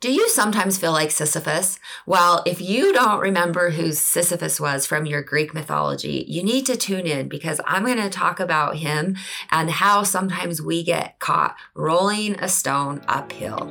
Do you sometimes feel like Sisyphus? Well, if you don't remember who Sisyphus was from your Greek mythology, you need to tune in because I'm going to talk about him and how sometimes we get caught rolling a stone uphill.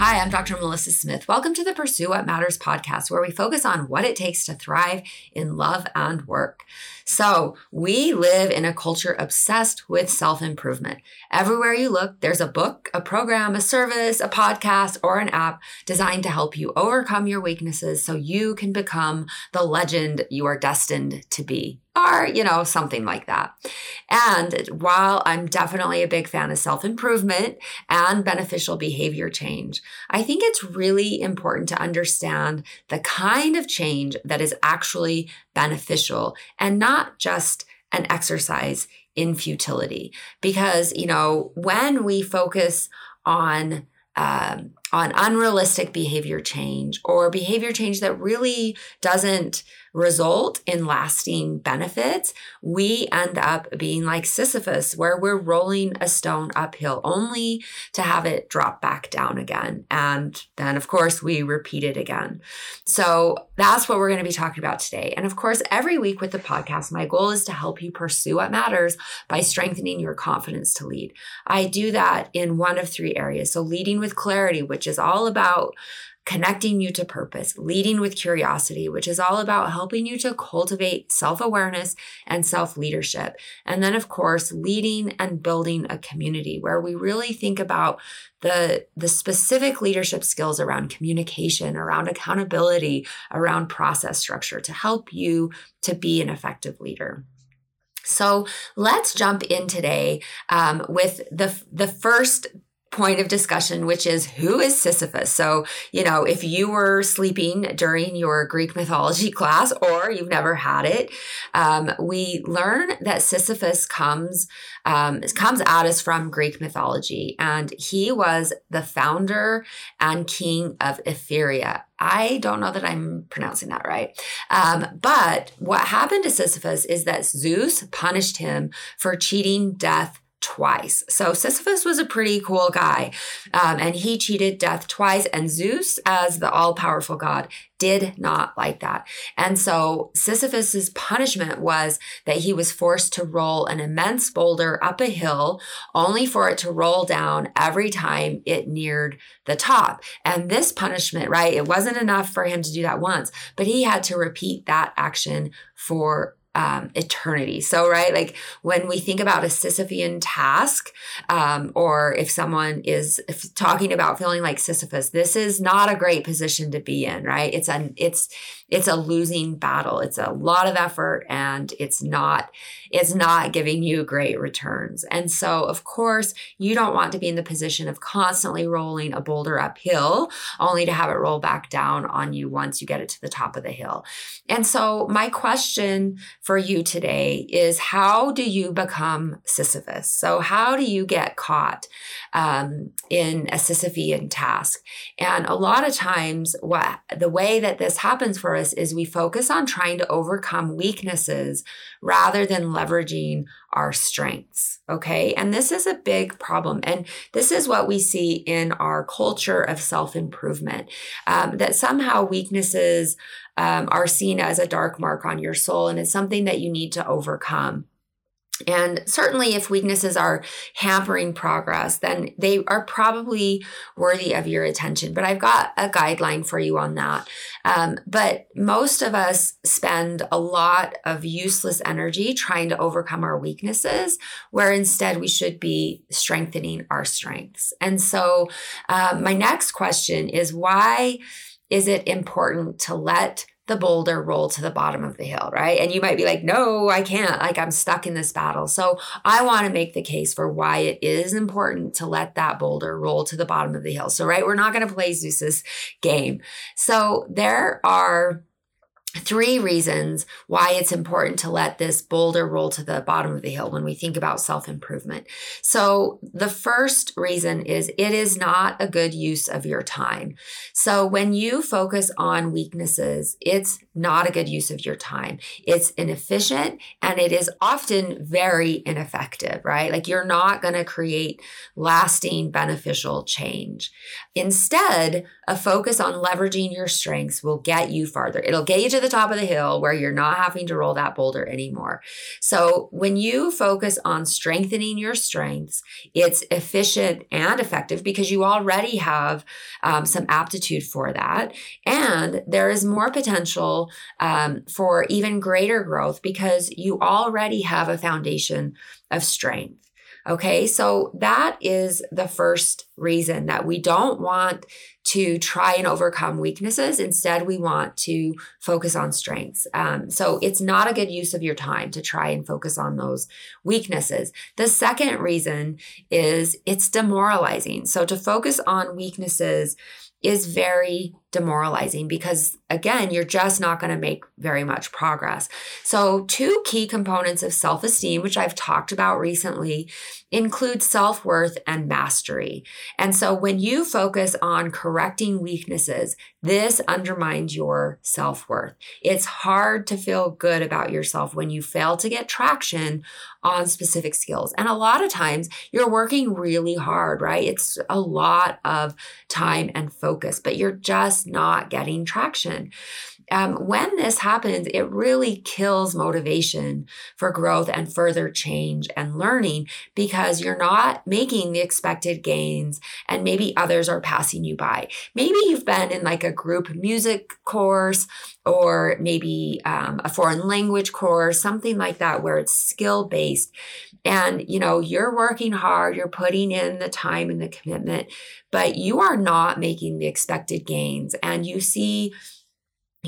Hi, I'm Dr. Melissa Smith. Welcome to the Pursue What Matters podcast, where we focus on what it takes to thrive in love and work. So, we live in a culture obsessed with self improvement. Everywhere you look, there's a book, a program, a service, a podcast, or an app designed to help you overcome your weaknesses so you can become the legend you are destined to be or, you know, something like that. And while I'm definitely a big fan of self improvement and beneficial behavior change, I think it's really important to understand the kind of change that is actually beneficial and not just an exercise in futility. Because, you know, when we focus on um, on unrealistic behavior change or behavior change that really doesn't result in lasting benefits, we end up being like Sisyphus, where we're rolling a stone uphill only to have it drop back down again. And then, of course, we repeat it again. So that's what we're going to be talking about today. And of course, every week with the podcast, my goal is to help you pursue what matters by strengthening your confidence to lead. I do that in one of three areas. So, leading with clarity, which is all about connecting you to purpose, leading with curiosity, which is all about helping you to cultivate self awareness and self leadership. And then, of course, leading and building a community where we really think about the, the specific leadership skills around communication, around accountability, around process structure to help you to be an effective leader. So let's jump in today um, with the the first point of discussion, which is who is Sisyphus? So, you know, if you were sleeping during your Greek mythology class or you've never had it, um, we learn that Sisyphus comes um, comes at us from Greek mythology, and he was the founder and king of Ephyria. I don't know that I'm pronouncing that right. Um, but what happened to Sisyphus is that Zeus punished him for cheating death twice. So Sisyphus was a pretty cool guy, um, and he cheated death twice. And Zeus, as the all powerful god, did not like that. And so Sisyphus's punishment was that he was forced to roll an immense boulder up a hill, only for it to roll down every time it neared the top. And this punishment, right, it wasn't enough for him to do that once, but he had to repeat that action for um, eternity. So, right, like when we think about a Sisyphean task, um, or if someone is if talking about feeling like Sisyphus, this is not a great position to be in, right? It's an it's it's a losing battle. It's a lot of effort, and it's not it's not giving you great returns. And so, of course, you don't want to be in the position of constantly rolling a boulder uphill, only to have it roll back down on you once you get it to the top of the hill. And so, my question for you today is how do you become Sisyphus? So, how do you get caught um, in a Sisyphean task? And a lot of times, what the way that this happens for us is we focus on trying to overcome weaknesses rather than leveraging our strengths. Okay. And this is a big problem. And this is what we see in our culture of self improvement um, that somehow weaknesses um, are seen as a dark mark on your soul and it's something that you need to overcome. And certainly, if weaknesses are hampering progress, then they are probably worthy of your attention. But I've got a guideline for you on that. Um, but most of us spend a lot of useless energy trying to overcome our weaknesses, where instead we should be strengthening our strengths. And so, um, my next question is why is it important to let the boulder roll to the bottom of the hill, right? And you might be like, no, I can't. Like, I'm stuck in this battle. So, I want to make the case for why it is important to let that boulder roll to the bottom of the hill. So, right, we're not going to play Zeus's game. So, there are three reasons why it's important to let this boulder roll to the bottom of the hill when we think about self improvement. So, the first reason is it is not a good use of your time. So, when you focus on weaknesses, it's not a good use of your time. It's inefficient and it is often very ineffective, right? Like you're not going to create lasting beneficial change. Instead, a focus on leveraging your strengths will get you farther. It'll to the top of the hill where you're not having to roll that boulder anymore. So, when you focus on strengthening your strengths, it's efficient and effective because you already have um, some aptitude for that. And there is more potential um, for even greater growth because you already have a foundation of strength. Okay, so that is the first reason that we don't want to try and overcome weaknesses. Instead, we want to focus on strengths. Um, so it's not a good use of your time to try and focus on those weaknesses. The second reason is it's demoralizing. So to focus on weaknesses is very demoralizing because again you're just not going to make very much progress. So two key components of self-esteem which i've talked about recently include self-worth and mastery. And so when you focus on correcting weaknesses this undermines your self-worth. It's hard to feel good about yourself when you fail to get traction on specific skills. And a lot of times you're working really hard right? It's a lot of time and focus but you're just just not getting traction. Um, when this happens, it really kills motivation for growth and further change and learning because you're not making the expected gains and maybe others are passing you by. Maybe you've been in like a group music course or maybe um, a foreign language course, something like that, where it's skill based. And, you know, you're working hard, you're putting in the time and the commitment, but you are not making the expected gains. And you see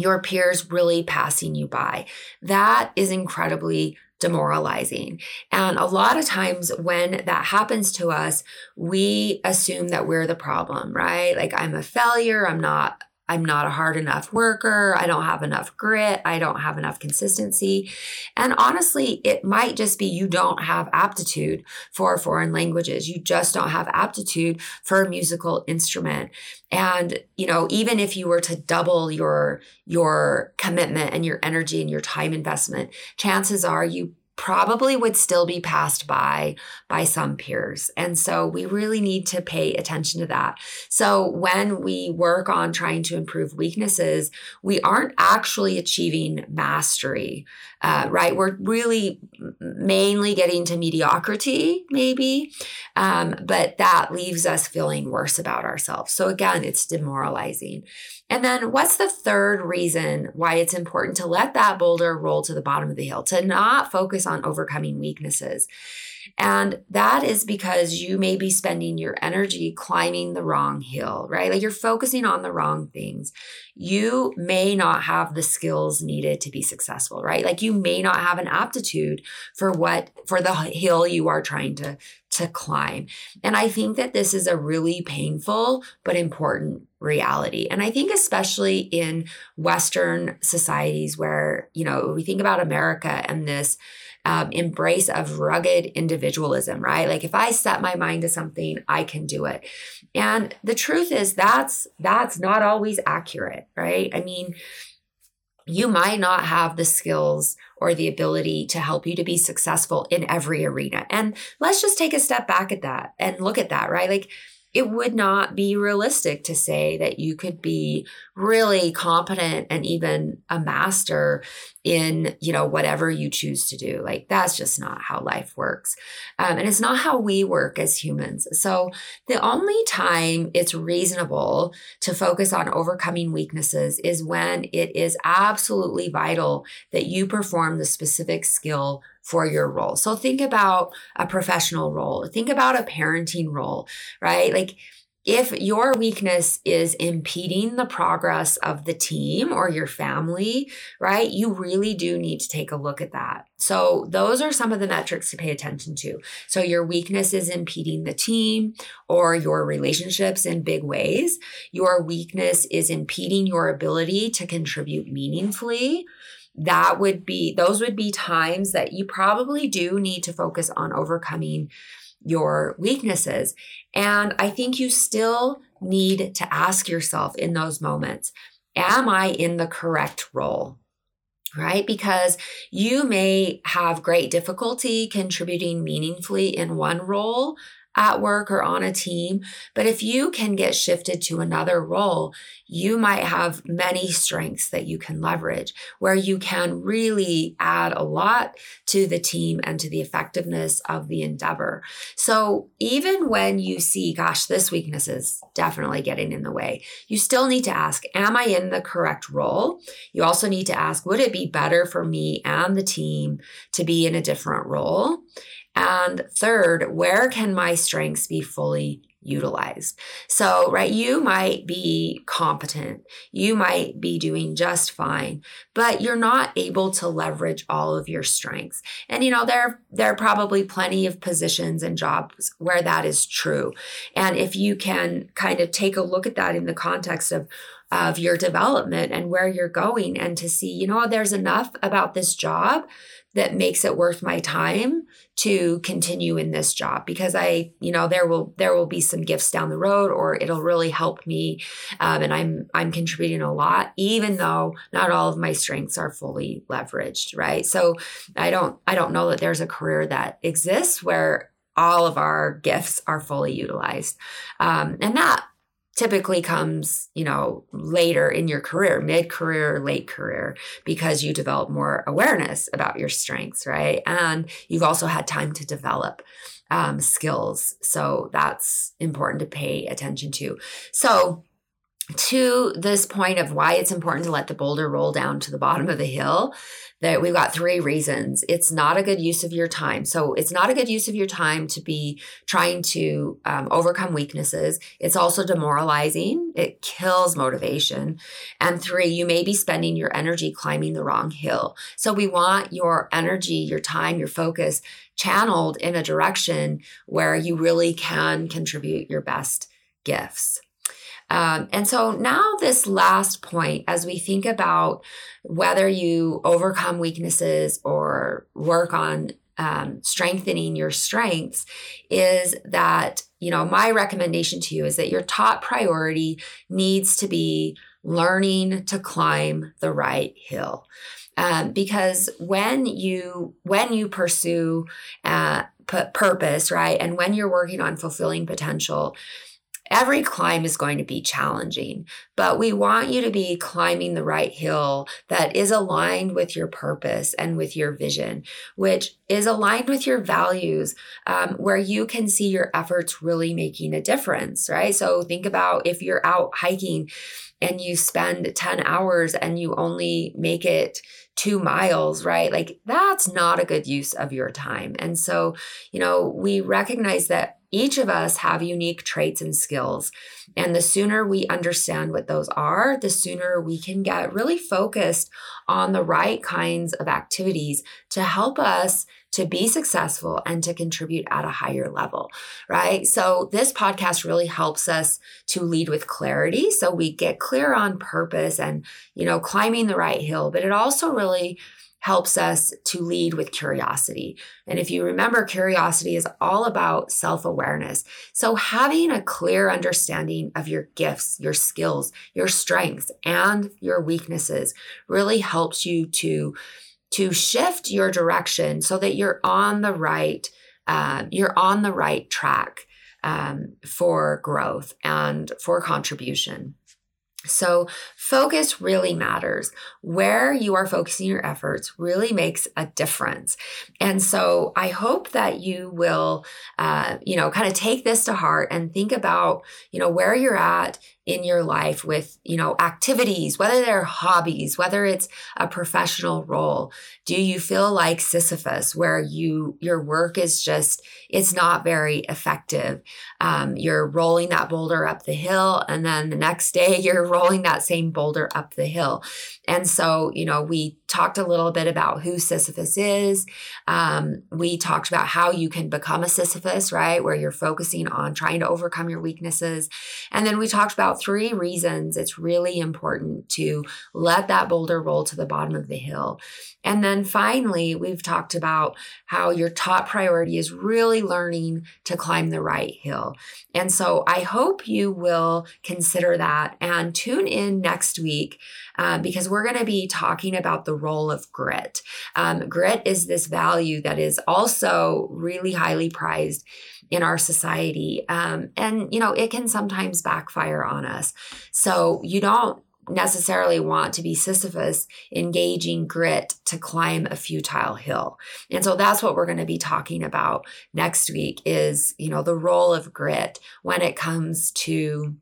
your peers really passing you by. That is incredibly demoralizing. And a lot of times when that happens to us, we assume that we're the problem, right? Like I'm a failure, I'm not I'm not a hard enough worker. I don't have enough grit. I don't have enough consistency. And honestly, it might just be you don't have aptitude for foreign languages. You just don't have aptitude for a musical instrument. And, you know, even if you were to double your your commitment and your energy and your time investment, chances are you probably would still be passed by by some peers. And so we really need to pay attention to that. So when we work on trying to improve weaknesses, we aren't actually achieving mastery, uh, right? We're really mainly getting to mediocrity, maybe, um, but that leaves us feeling worse about ourselves. So again, it's demoralizing. And then what's the third reason why it's important to let that boulder roll to the bottom of the hill, to not focus on overcoming weaknesses? And that is because you may be spending your energy climbing the wrong hill, right? Like you're focusing on the wrong things. You may not have the skills needed to be successful, right? Like you may not have an aptitude for what, for the hill you are trying to, to climb. And I think that this is a really painful but important reality. And I think especially in Western societies where, you know, we think about America and this um, embrace of rugged individualism, right? Like if I set my mind to something, I can do it. And the truth is that's that's not always accurate, right? I mean, you might not have the skills or the ability to help you to be successful in every arena. And let's just take a step back at that and look at that, right? Like it would not be realistic to say that you could be really competent and even a master in you know whatever you choose to do. Like that's just not how life works. Um, and it's not how we work as humans. So the only time it's reasonable to focus on overcoming weaknesses is when it is absolutely vital that you perform the specific skill for your role. So think about a professional role, think about a parenting role, right? Like if your weakness is impeding the progress of the team or your family, right, you really do need to take a look at that. So, those are some of the metrics to pay attention to. So, your weakness is impeding the team or your relationships in big ways. Your weakness is impeding your ability to contribute meaningfully that would be those would be times that you probably do need to focus on overcoming your weaknesses. And I think you still need to ask yourself in those moments Am I in the correct role? Right? Because you may have great difficulty contributing meaningfully in one role at work or on a team. But if you can get shifted to another role, you might have many strengths that you can leverage where you can really add a lot to the team and to the effectiveness of the endeavor. So even when you see, gosh, this weakness is definitely getting in the way, you still need to ask, am I in the correct role? You also need to ask, would it be better for me and the team to be in a different role? And third, where can my strengths be fully utilized? So, right, you might be competent, you might be doing just fine, but you're not able to leverage all of your strengths. And you know, there there are probably plenty of positions and jobs where that is true. And if you can kind of take a look at that in the context of of your development and where you're going and to see, you know, there's enough about this job that makes it worth my time to continue in this job because i you know there will there will be some gifts down the road or it'll really help me um, and i'm i'm contributing a lot even though not all of my strengths are fully leveraged right? So i don't i don't know that there's a career that exists where all of our gifts are fully utilized. Um, and that typically comes, you know, later in your career, mid career, late career, because you develop more awareness about your strengths, right? And you've also had time to develop um, skills. So that's important to pay attention to. So, to this point of why it's important to let the boulder roll down to the bottom of the hill, that we've got three reasons. It's not a good use of your time. So it's not a good use of your time to be trying to um, overcome weaknesses. It's also demoralizing. It kills motivation. And three, you may be spending your energy climbing the wrong hill. So we want your energy, your time, your focus channeled in a direction where you really can contribute your best gifts. Um, and so now, this last point, as we think about whether you overcome weaknesses or work on um, strengthening your strengths, is that, you know, my recommendation to you is that your top priority needs to be learning to climb the right hill. Um, because when you when you pursue uh, p- purpose right and when you're working on fulfilling potential Every climb is going to be challenging, but we want you to be climbing the right hill that is aligned with your purpose and with your vision, which is aligned with your values, um, where you can see your efforts really making a difference, right? So think about if you're out hiking and you spend 10 hours and you only make it two miles, right? Like that's not a good use of your time. And so, you know, we recognize that each of us have unique traits and skills. And the sooner we understand what those are, the sooner we can get really focused on the right kinds of activities to help us to be successful and to contribute at a higher level, right? So this podcast really helps us to lead with clarity. So we get clear on purpose and, you know, climbing the right hill, but it also really helps us to lead with curiosity. And if you remember, curiosity is all about self awareness. So, having a clear understanding of your gifts, your skills, your strengths, and your weaknesses really helps you to, to shift your direction so that you're on the right, uh, you're on the right track um, for growth and for contribution. So, focus really matters. Where you are focusing your efforts really makes a difference. And so, I hope that you will, uh, you know, kind of take this to heart and think about, you know, where you're at in your life with, you know, activities, whether they're hobbies, whether it's a professional role? Do you feel like Sisyphus where you your work is just it's not very effective? Um, you're rolling that boulder up the hill and then the next day you're rolling that same boulder up the hill. And so, you know, we talked a little bit about who Sisyphus is. Um, we talked about how you can become a Sisyphus, right? Where you're focusing on trying to overcome your weaknesses. And then we talked about three reasons it's really important to let that boulder roll to the bottom of the hill. And then finally, we've talked about how your top priority is really learning to climb the right hill. And so I hope you will consider that and tune in next week um, because we're going to be talking about the role of grit. Um, grit is this value that is also really highly prized in our society. Um, and, you know, it can sometimes backfire on us. So you don't necessarily want to be Sisyphus engaging grit to climb a futile hill. And so that's what we're going to be talking about next week is, you know, the role of grit when it comes to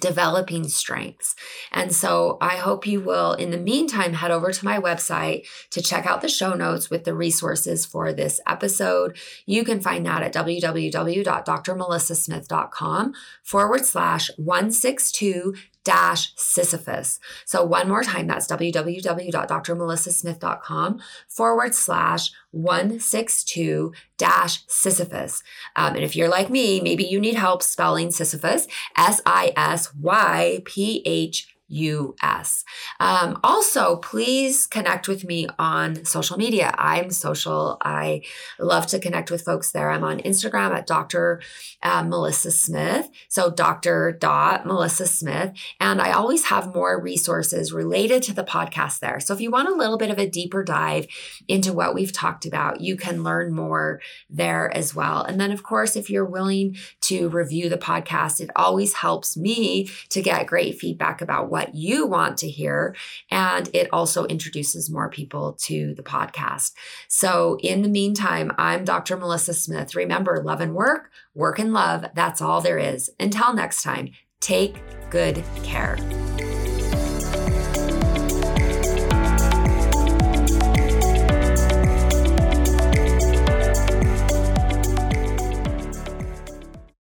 developing strengths. And so I hope you will, in the meantime, head over to my website to check out the show notes with the resources for this episode. You can find that at www.drmelissasmith.com forward slash 162 dash Sisyphus. So one more time, that's www.drmelissasmith.com forward slash 162 dash Sisyphus. Um, and if you're like me, maybe you need help spelling Sisyphus, S I S Y P H US. Um, also, please connect with me on social media. I'm social. I love to connect with folks there. I'm on Instagram at Dr. Uh, Melissa Smith. So Dr. Dot Melissa Smith. And I always have more resources related to the podcast there. So if you want a little bit of a deeper dive into what we've talked about, you can learn more there as well. And then, of course, if you're willing to review the podcast, it always helps me to get great feedback about what you want to hear. And it also introduces more people to the podcast. So, in the meantime, I'm Dr. Melissa Smith. Remember, love and work, work and love. That's all there is. Until next time, take good care.